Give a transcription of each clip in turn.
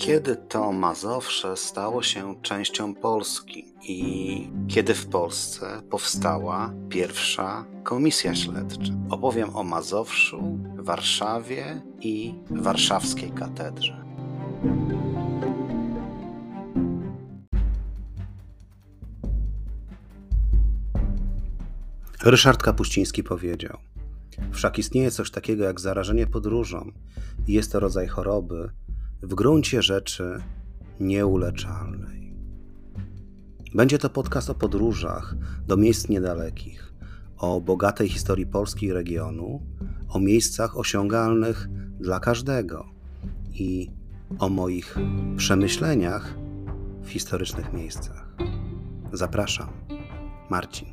Kiedy to Mazowsze stało się częścią Polski i kiedy w Polsce powstała pierwsza komisja śledcza? Opowiem o Mazowszu, Warszawie i warszawskiej katedrze. Ryszard Kapuściński powiedział: Wszak istnieje coś takiego jak zarażenie podróżą i jest to rodzaj choroby, w gruncie rzeczy nieuleczalnej. Będzie to podcast o podróżach do miejsc niedalekich, o bogatej historii Polski i regionu, o miejscach osiągalnych dla każdego i o moich przemyśleniach w historycznych miejscach. Zapraszam, Marcin.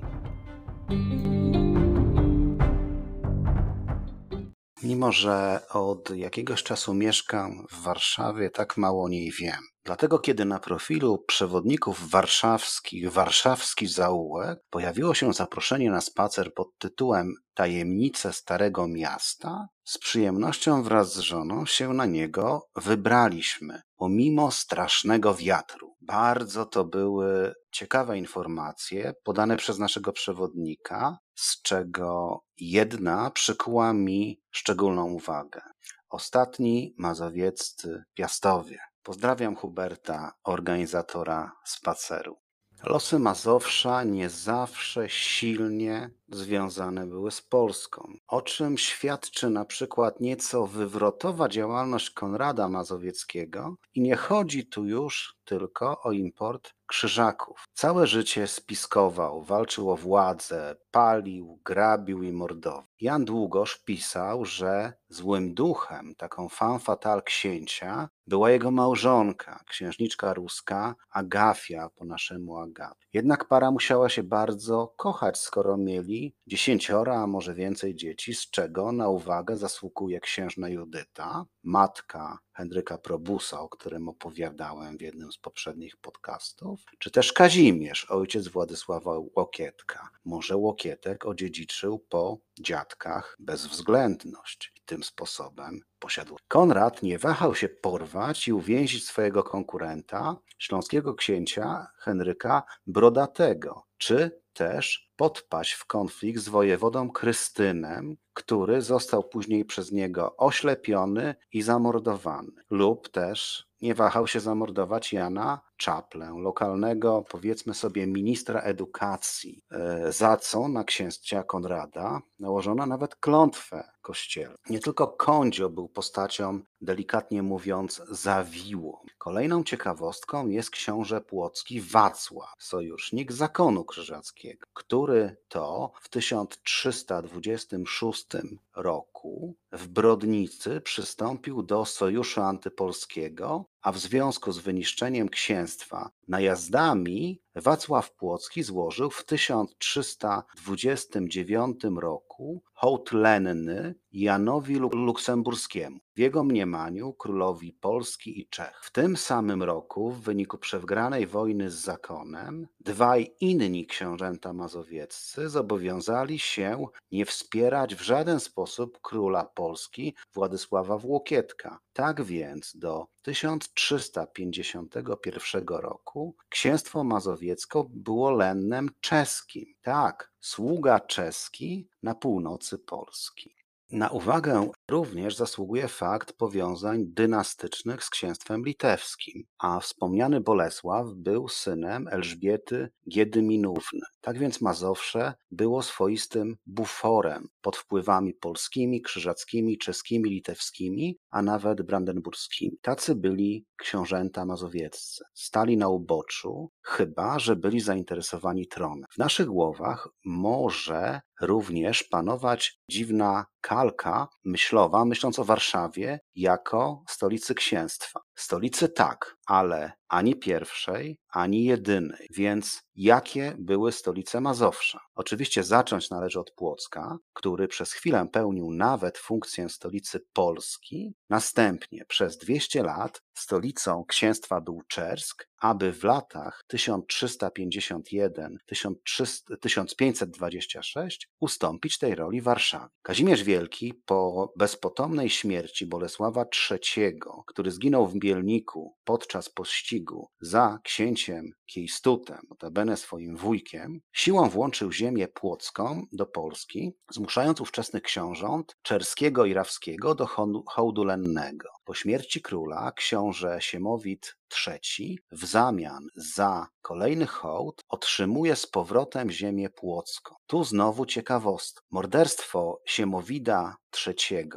Mimo, że od jakiegoś czasu mieszkam w Warszawie, tak mało o niej wiem. Dlatego, kiedy na profilu przewodników warszawskich warszawski zaułek pojawiło się zaproszenie na spacer pod tytułem Tajemnice Starego Miasta, z przyjemnością wraz z żoną się na niego wybraliśmy, pomimo strasznego wiatru. Bardzo to były ciekawe informacje podane przez naszego przewodnika, z czego jedna przykuła mi szczególną uwagę. Ostatni mazowieccy piastowie. Pozdrawiam Huberta, organizatora spaceru. Losy Mazowsza nie zawsze silnie związane były z Polską, o czym świadczy na przykład nieco wywrotowa działalność Konrada Mazowieckiego i nie chodzi tu już tylko o import krzyżaków. Całe życie spiskował, walczył o władzę, palił, grabił i mordował. Jan Długosz pisał, że złym duchem, taką fan fatal księcia, była jego małżonka, księżniczka ruska Agafia, po naszemu Agap. Jednak para musiała się bardzo kochać, skoro mieli dziesięciora, a może więcej dzieci, z czego na uwagę zasługuje księżna Judyta, matka Henryka Probusa, o którym opowiadałem w jednym z poprzednich podcastów, czy też Kazimierz, ojciec Władysława Łokietka. Może Łokietek odziedziczył po dziadkach bezwzględność. Tym sposobem posiadł. Konrad nie wahał się porwać i uwięzić swojego konkurenta, śląskiego księcia Henryka Brodatego, czy też podpaść w konflikt z wojewodą Krystynem, który został później przez niego oślepiony i zamordowany, lub też nie wahał się zamordować Jana Czaplę, lokalnego, powiedzmy sobie, ministra edukacji, e, za co na księcia Konrada nałożono nawet klątwę kościelną. Nie tylko Kondzio był postacią, delikatnie mówiąc, zawiłą. Kolejną ciekawostką jest książę płocki Wacław, sojusznik zakonu krzyżackiego, który to w 1326 roku w Brodnicy przystąpił do sojuszu antypolskiego, a w związku z wyniszczeniem księstwa najazdami Wacław Płocki złożył w 1329 roku hołd lenny Janowi Luksemburskiemu, w jego mniemaniu królowi Polski i Czech. W tym samym roku, w wyniku przegranej wojny z zakonem, dwaj inni książęta mazowieccy zobowiązali się nie wspierać w żaden sposób króla Polski Władysława Włokietka. Tak więc do 1351 roku księstwo mazowiecko było lennem czeskim. Tak, sługa czeski na północy Polski. Na uwagę również zasługuje fakt powiązań dynastycznych z księstwem litewskim, a wspomniany Bolesław był synem Elżbiety Giedyminówny. Tak więc Mazowsze było swoistym buforem pod wpływami polskimi, krzyżackimi, czeskimi, litewskimi, a nawet brandenburskimi. Tacy byli książęta mazowieccy. Stali na uboczu, chyba że byli zainteresowani tronem. W naszych głowach może również panować dziwna kalka myślowa, myśląc o Warszawie jako stolicy księstwa. Stolicy tak, ale ani pierwszej, ani jedynej. Więc jakie były stolice Mazowsza? Oczywiście zacząć należy od Płocka, który przez chwilę pełnił nawet funkcję stolicy Polski. Następnie przez 200 lat stolicą księstwa był Czersk, aby w latach 1351-1526 ustąpić tej roli Warszawie. Kazimierz Wielki po bezpotomnej śmierci Bolesława III, który zginął w Bielniku podczas pościgu za księciem Kiejstutem, notabene swoim wujkiem, siłą włączył ziemię płocką do Polski, zmuszając ówczesnych książąt czerskiego i rawskiego do hołdu lennego. Po śmierci króla książę Siemowit III w zamian za kolejny hołd otrzymuje z powrotem ziemię płocką. Tu znowu ciekawostka. Morderstwo Siemowida III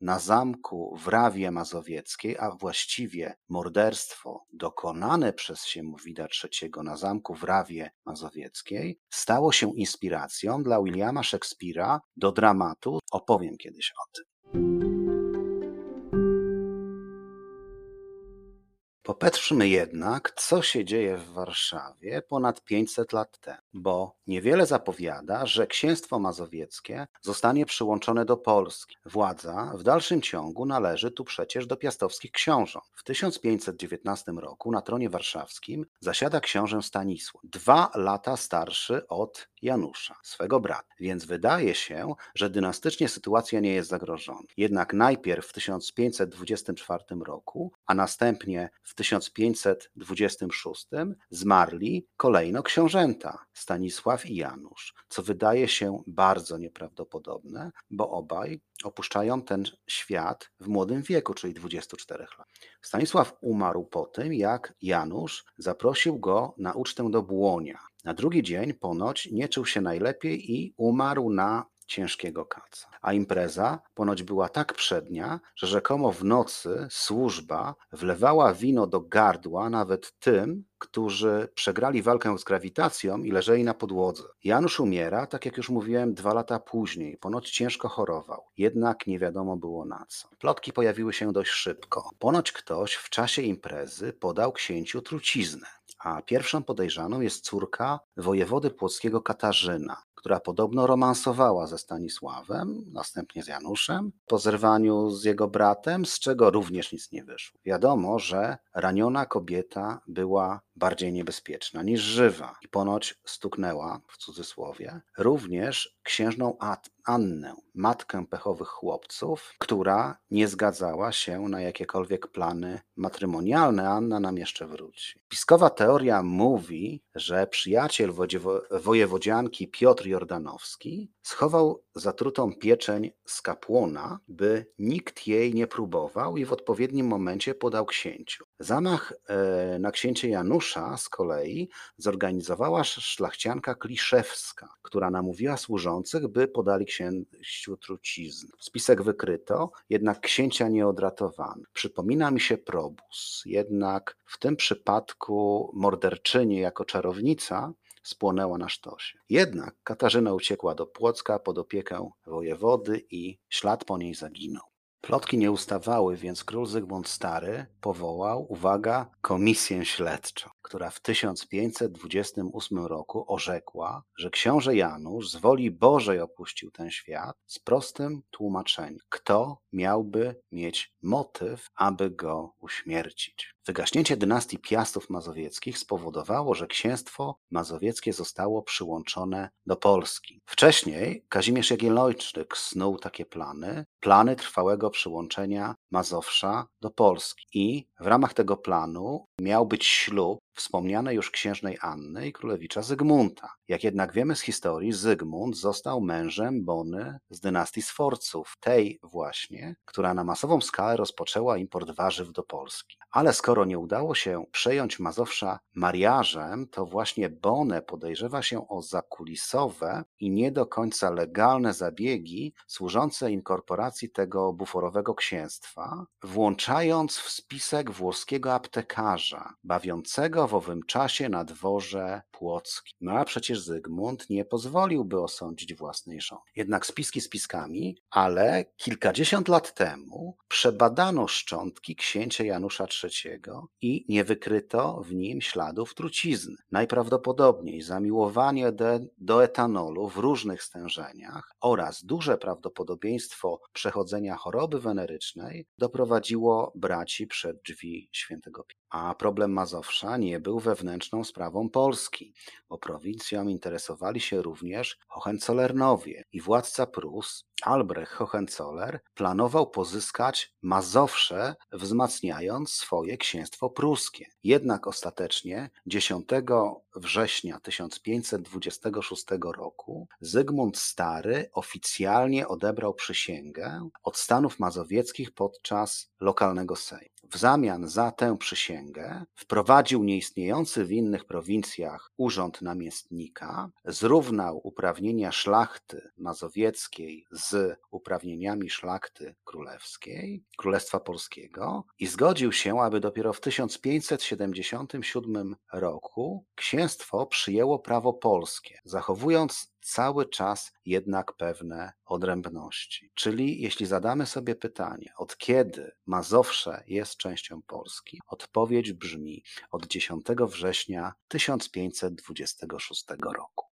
na zamku w Rawie Mazowieckiej, a właściwie morderstwo dokonane przez Siemowida III na zamku w Rawie Mazowieckiej stało się inspiracją dla Williama Shakespeare'a do dramatu. Opowiem kiedyś o tym. Popatrzmy jednak, co się dzieje w Warszawie ponad 500 lat temu, bo niewiele zapowiada, że księstwo mazowieckie zostanie przyłączone do Polski. Władza w dalszym ciągu należy tu przecież do piastowskich książąt. W 1519 roku na tronie warszawskim zasiada książę Stanisław, dwa lata starszy od Janusza, swego brata, więc wydaje się, że dynastycznie sytuacja nie jest zagrożona. Jednak najpierw w 1524 roku, a następnie w 1526 zmarli kolejno książęta Stanisław i Janusz, co wydaje się bardzo nieprawdopodobne, bo obaj opuszczają ten świat w młodym wieku, czyli 24 lat. Stanisław umarł po tym, jak Janusz zaprosił go na ucztę do Błonia. Na drugi dzień ponoć nie czuł się najlepiej i umarł na ciężkiego kaca. A impreza ponoć była tak przednia, że rzekomo w nocy służba wlewała wino do gardła nawet tym, którzy przegrali walkę z grawitacją i leżeli na podłodze. Janusz umiera, tak jak już mówiłem, dwa lata później. Ponoć ciężko chorował, jednak nie wiadomo było na co. Plotki pojawiły się dość szybko. Ponoć ktoś w czasie imprezy podał księciu truciznę a pierwszą podejrzaną jest córka wojewody płockiego Katarzyna, która podobno romansowała ze Stanisławem, następnie z Januszem, po zerwaniu z jego bratem, z czego również nic nie wyszło. Wiadomo, że raniona kobieta była bardziej niebezpieczna niż żywa i ponoć stuknęła, w cudzysłowie, również księżną Annę, matkę pechowych chłopców, która nie zgadzała się na jakiekolwiek plany matrymonialne. Anna nam jeszcze wróci. Piskowa teoria mówi, że przyjaciel wojewodzianki Piotr Jordanowski schował zatrutą pieczeń z kapłona, by nikt jej nie próbował i w odpowiednim momencie podał księciu. Zamach e, na księcie Janusza z kolei zorganizowała szlachcianka Kliszewska, która namówiła służących, by podali księciu trucizny. Spisek wykryto, jednak księcia nie odratowano. Przypomina mi się probus, jednak w tym przypadku morderczyni jako czarownica spłonęła na sztosie. Jednak Katarzyna uciekła do Płocka pod opiekę wojewody i ślad po niej zaginął. Plotki nie ustawały, więc król Zygmunt Stary powołał, uwaga, komisję śledczą, która w 1528 roku orzekła, że książę Janusz z woli Bożej opuścił ten świat z prostym tłumaczeniem. Kto miałby mieć motyw, aby go uśmiercić? Wygaśnięcie dynastii Piastów Mazowieckich spowodowało, że księstwo mazowieckie zostało przyłączone do Polski. Wcześniej Kazimierz Jagiellończyk snuł takie plany, plany trwałego przyłączenia Mazowsza do Polski. I w ramach tego planu miał być ślub wspomnianej już księżnej Anny i królewicza Zygmunta. Jak jednak wiemy z historii, Zygmunt został mężem Bony z dynastii Sforców, tej właśnie, która na masową skalę rozpoczęła import warzyw do Polski. Ale skoro nie udało się przejąć Mazowsza mariażem, to właśnie Bonę podejrzewa się o zakulisowe i nie do końca legalne zabiegi służące inkorporacji tego buforowego księstwa, włączając w spisek włoskiego aptekarza, bawiącego owym czasie na dworze płockim. No a przecież Zygmunt nie pozwoliłby osądzić własnej żony. Jednak spiski spiskami, ale kilkadziesiąt lat temu przebadano szczątki księcia Janusza III i nie wykryto w nim śladów trucizny. Najprawdopodobniej zamiłowanie do, do etanolu w różnych stężeniach oraz duże prawdopodobieństwo przechodzenia choroby wenerycznej doprowadziło braci przed drzwi świętego. A problem Mazowsza nie był wewnętrzną sprawą Polski, bo prowincją interesowali się również Hohenzollernowie i władca Prus, Albrecht Hohenzoller, planował pozyskać Mazowsze, wzmacniając swoje księstwo pruskie. Jednak ostatecznie 10 września 1526 roku Zygmunt Stary oficjalnie odebrał przysięgę od Stanów Mazowieckich podczas lokalnego sejmu. W zamian za tę przysięgę wprowadził nieistniejący w innych prowincjach urząd namiestnika, zrównał uprawnienia szlachty mazowieckiej z uprawnieniami szlachty królewskiej, Królestwa Polskiego i zgodził się, aby dopiero w 1577 roku księstwo przyjęło prawo polskie, zachowując cały czas jednak pewne odrębności. Czyli jeśli zadamy sobie pytanie, od kiedy Mazowsze jest częścią Polski, odpowiedź brzmi od 10 września 1526 roku.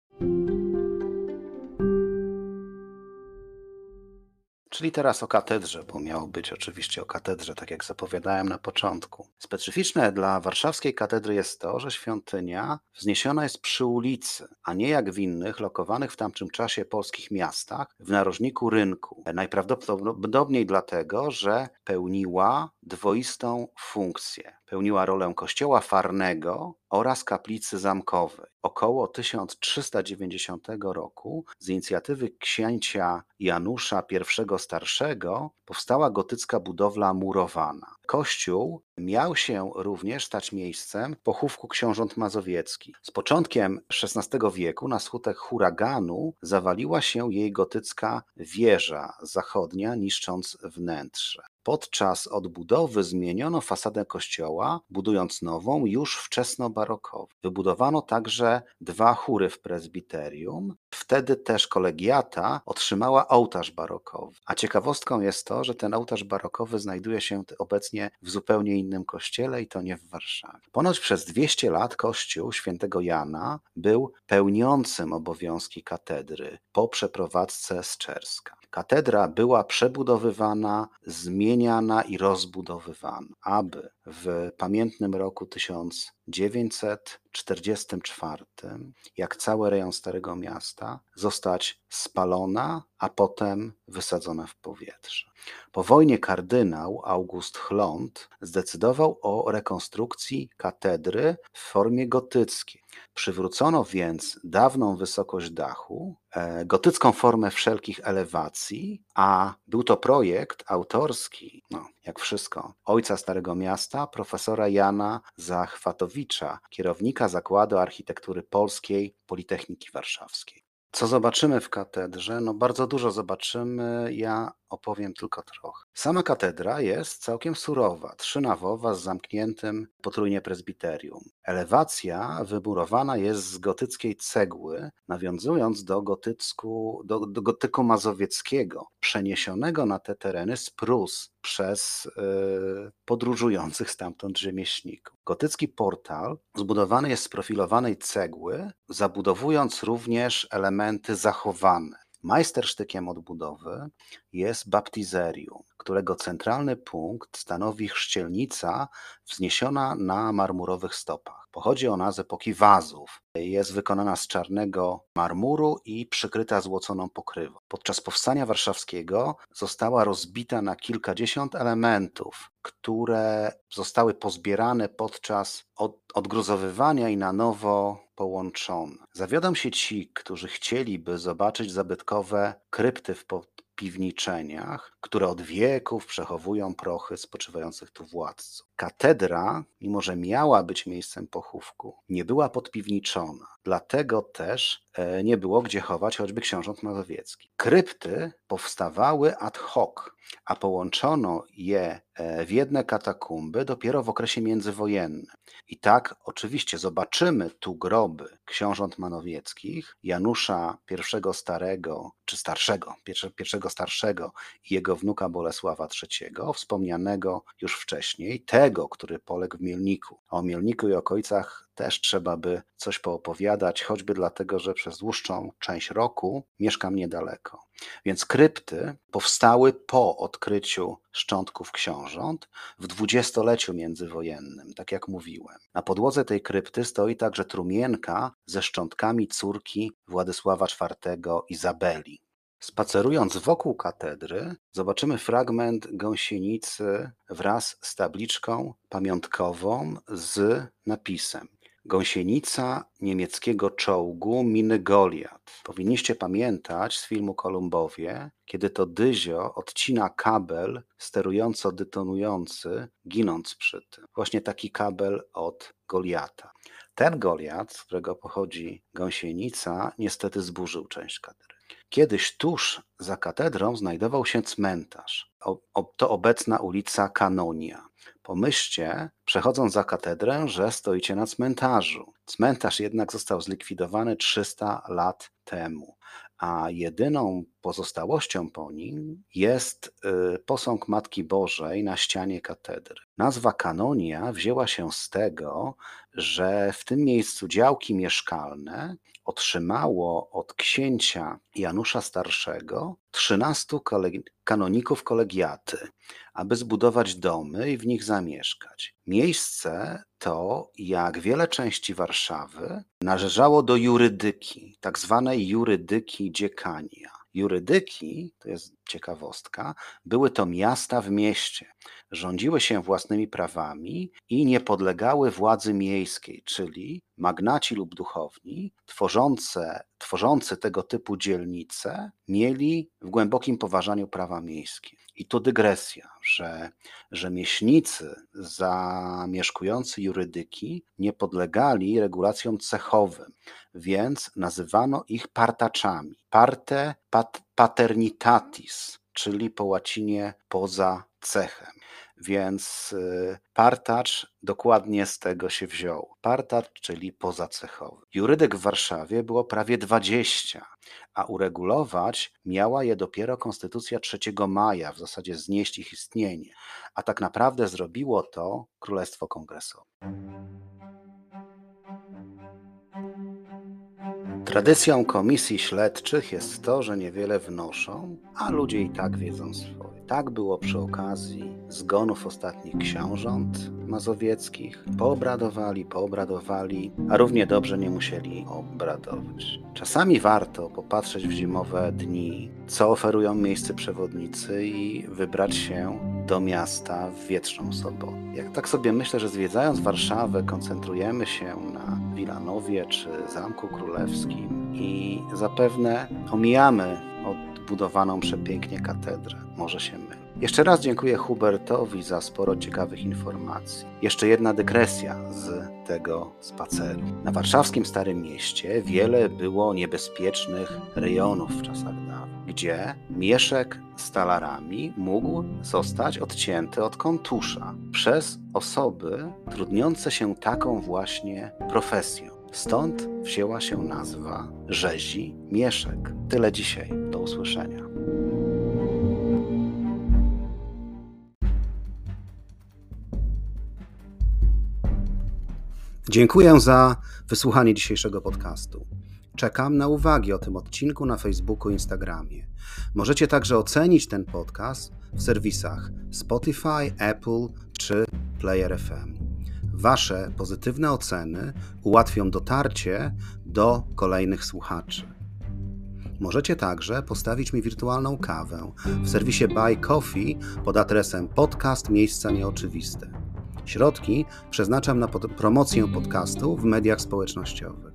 Czyli teraz o katedrze, bo miało być oczywiście o katedrze, tak jak zapowiadałem na początku. Specyficzne dla warszawskiej katedry jest to, że świątynia wzniesiona jest przy ulicy, a nie jak w innych lokowanych w tamtym czasie polskich miastach w narożniku rynku. Najprawdopodobniej dlatego, że pełniła dwoistą funkcję. Pełniła rolę kościoła farnego oraz kaplicy zamkowej. Około 1390 roku z inicjatywy księcia Janusza I Starszego powstała gotycka budowla murowana. Kościół miał się również stać miejscem pochówku książąt mazowieckich. Z początkiem XVI wieku na skutek huraganu zawaliła się jej gotycka wieża zachodnia, niszcząc wnętrze. Podczas odbudowy zmieniono fasadę kościoła, budując nową, już wczesno-barokową. Wybudowano także dwa chóry w prezbiterium. Wtedy też kolegiata otrzymała ołtarz barokowy. A ciekawostką jest to, że ten ołtarz barokowy znajduje się obecnie w zupełnie innym kościele i to nie w Warszawie. Ponoć przez 200 lat kościół świętego Jana był pełniącym obowiązki katedry po przeprowadzce z Czerska. Katedra była przebudowywana, zmieniana i rozbudowywana, aby w pamiętnym roku 1944, jak cały rejon Starego Miasta, zostać spalona, a potem wysadzona w powietrze. Po wojnie kardynał August Chlont zdecydował o rekonstrukcji katedry w formie gotyckiej. Przywrócono więc dawną wysokość dachu, e, gotycką formę wszelkich elewacji, a był to projekt autorski, no, jak wszystko, ojca Starego Miasta, profesora Jana Zachwatowicza, kierownika Zakładu Architektury Polskiej Politechniki Warszawskiej. Co zobaczymy w katedrze? No bardzo dużo zobaczymy. Ja opowiem tylko trochę. Sama katedra jest całkiem surowa, trzynawowa z zamkniętym potrójnie prezbiterium. Elewacja wymurowana jest z gotyckiej cegły, nawiązując do, gotycku, do, do gotyku mazowieckiego, przeniesionego na te tereny z Prus przez yy, podróżujących stamtąd rzemieślników. Gotycki portal zbudowany jest z profilowanej cegły, zabudowując również elementy zachowane. Majstersztykiem odbudowy jest baptizerium, którego centralny punkt stanowi chrzcielnica wzniesiona na marmurowych stopach. Pochodzi ona z epoki wazów. Jest wykonana z czarnego marmuru i przykryta złoconą pokrywą. Podczas powstania warszawskiego została rozbita na kilkadziesiąt elementów, które zostały pozbierane podczas od, odgruzowywania i na nowo połączone. Zawiodą się ci, którzy chcieliby zobaczyć zabytkowe krypty w piwniczeniach, które od wieków przechowują prochy spoczywających tu władców. katedra, mimo że miała być miejscem pochówku, nie była podpiwniczona. Dlatego też e, nie było gdzie chować choćby książąt mazowieckich. Krypty powstawały ad hoc, a połączono je e, w jedne katakumby dopiero w okresie międzywojennym. I tak oczywiście zobaczymy tu groby książąt manowieckich, Janusza I Starego, czy Starszego, pierwszego Starszego i jego wnuka Bolesława III, wspomnianego już wcześniej, tego, który poległ w Mielniku. O Mielniku i okolicach też trzeba by coś poopowiadać, choćby dlatego, że przez dłuższą część roku mieszkam niedaleko. Więc krypty powstały po odkryciu szczątków książąt w dwudziestoleciu międzywojennym, tak jak mówiłem. Na podłodze tej krypty stoi także trumienka ze szczątkami córki Władysława IV Izabeli. Spacerując wokół katedry, zobaczymy fragment gąsienicy wraz z tabliczką pamiątkową z napisem Gąsienica niemieckiego czołgu miny Goliat. Powinniście pamiętać z filmu Kolumbowie, kiedy to Dyzio odcina kabel sterująco-detonujący, ginąc przy tym. Właśnie taki kabel od Goliata. Ten Goliat, z którego pochodzi gąsienica, niestety zburzył część katedry. Kiedyś tuż za katedrą znajdował się cmentarz. To obecna ulica Kanonia. Pomyślcie, przechodząc za katedrę, że stoicie na cmentarzu. Cmentarz jednak został zlikwidowany 300 lat temu, a jedyną pozostałością po nim jest y, posąg Matki Bożej na ścianie katedry. Nazwa Kanonia wzięła się z tego, że w tym miejscu działki mieszkalne otrzymało od księcia Janusza Starszego 13 kanoników kolegiaty, aby zbudować domy i w nich zamieszkać. Miejsce to, jak wiele części Warszawy, należało do jurydyki, tak zwanej jurydyki dziekania. Jurydyki, to jest ciekawostka, były to miasta w mieście. Rządziły się własnymi prawami i nie podlegały władzy miejskiej, czyli magnaci lub duchowni tworzące, tworzący tego typu dzielnice mieli w głębokim poważaniu prawa miejskie. I tu dygresja, że rzemieślnicy zamieszkujący jurydyki nie podlegali regulacjom cechowym, więc nazywano ich partaczami. Parte pat, paternitatis, czyli po łacinie poza cechem. Więc y, partacz dokładnie z tego się wziął. Partacz, czyli pozacechowy. Jurydek w Warszawie było prawie 20, a uregulować miała je dopiero Konstytucja 3 maja, w zasadzie znieść ich istnienie. A tak naprawdę zrobiło to Królestwo Kongresowe. Tradycją komisji śledczych jest to, że niewiele wnoszą, a ludzie i tak wiedzą swoje. Tak było przy okazji zgonów ostatnich książąt mazowieckich. Poobradowali, poobradowali, a równie dobrze nie musieli obradować. Czasami warto popatrzeć w zimowe dni, co oferują miejsce przewodnicy i wybrać się do miasta w wietrzną sobotę. Jak tak sobie myślę, że zwiedzając Warszawę, koncentrujemy się na Wilanowie czy Zamku Królewskim i zapewne omijamy odbudowaną przepięknie katedrę. Może się mylę. Jeszcze raz dziękuję Hubertowi za sporo ciekawych informacji. Jeszcze jedna dygresja z tego spaceru. Na warszawskim Starym Mieście wiele było niebezpiecznych rejonów w czasach dawnych, gdzie mieszek z talarami mógł zostać odcięty od kontusza przez osoby trudniące się taką właśnie profesją. Stąd wzięła się nazwa rzezi mieszek. Tyle dzisiaj. Do usłyszenia. Dziękuję za wysłuchanie dzisiejszego podcastu. Czekam na uwagi o tym odcinku na Facebooku i Instagramie. Możecie także ocenić ten podcast w serwisach Spotify, Apple czy Player FM. Wasze pozytywne oceny ułatwią dotarcie do kolejnych słuchaczy. Możecie także postawić mi wirtualną kawę w serwisie Buy Coffee pod adresem podcast Miejsca Nieoczywiste. Środki przeznaczam na pod promocję podcastu w mediach społecznościowych.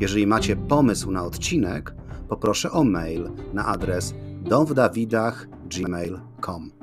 Jeżeli macie pomysł na odcinek, poproszę o mail na adres domwdawidach.gmail.com.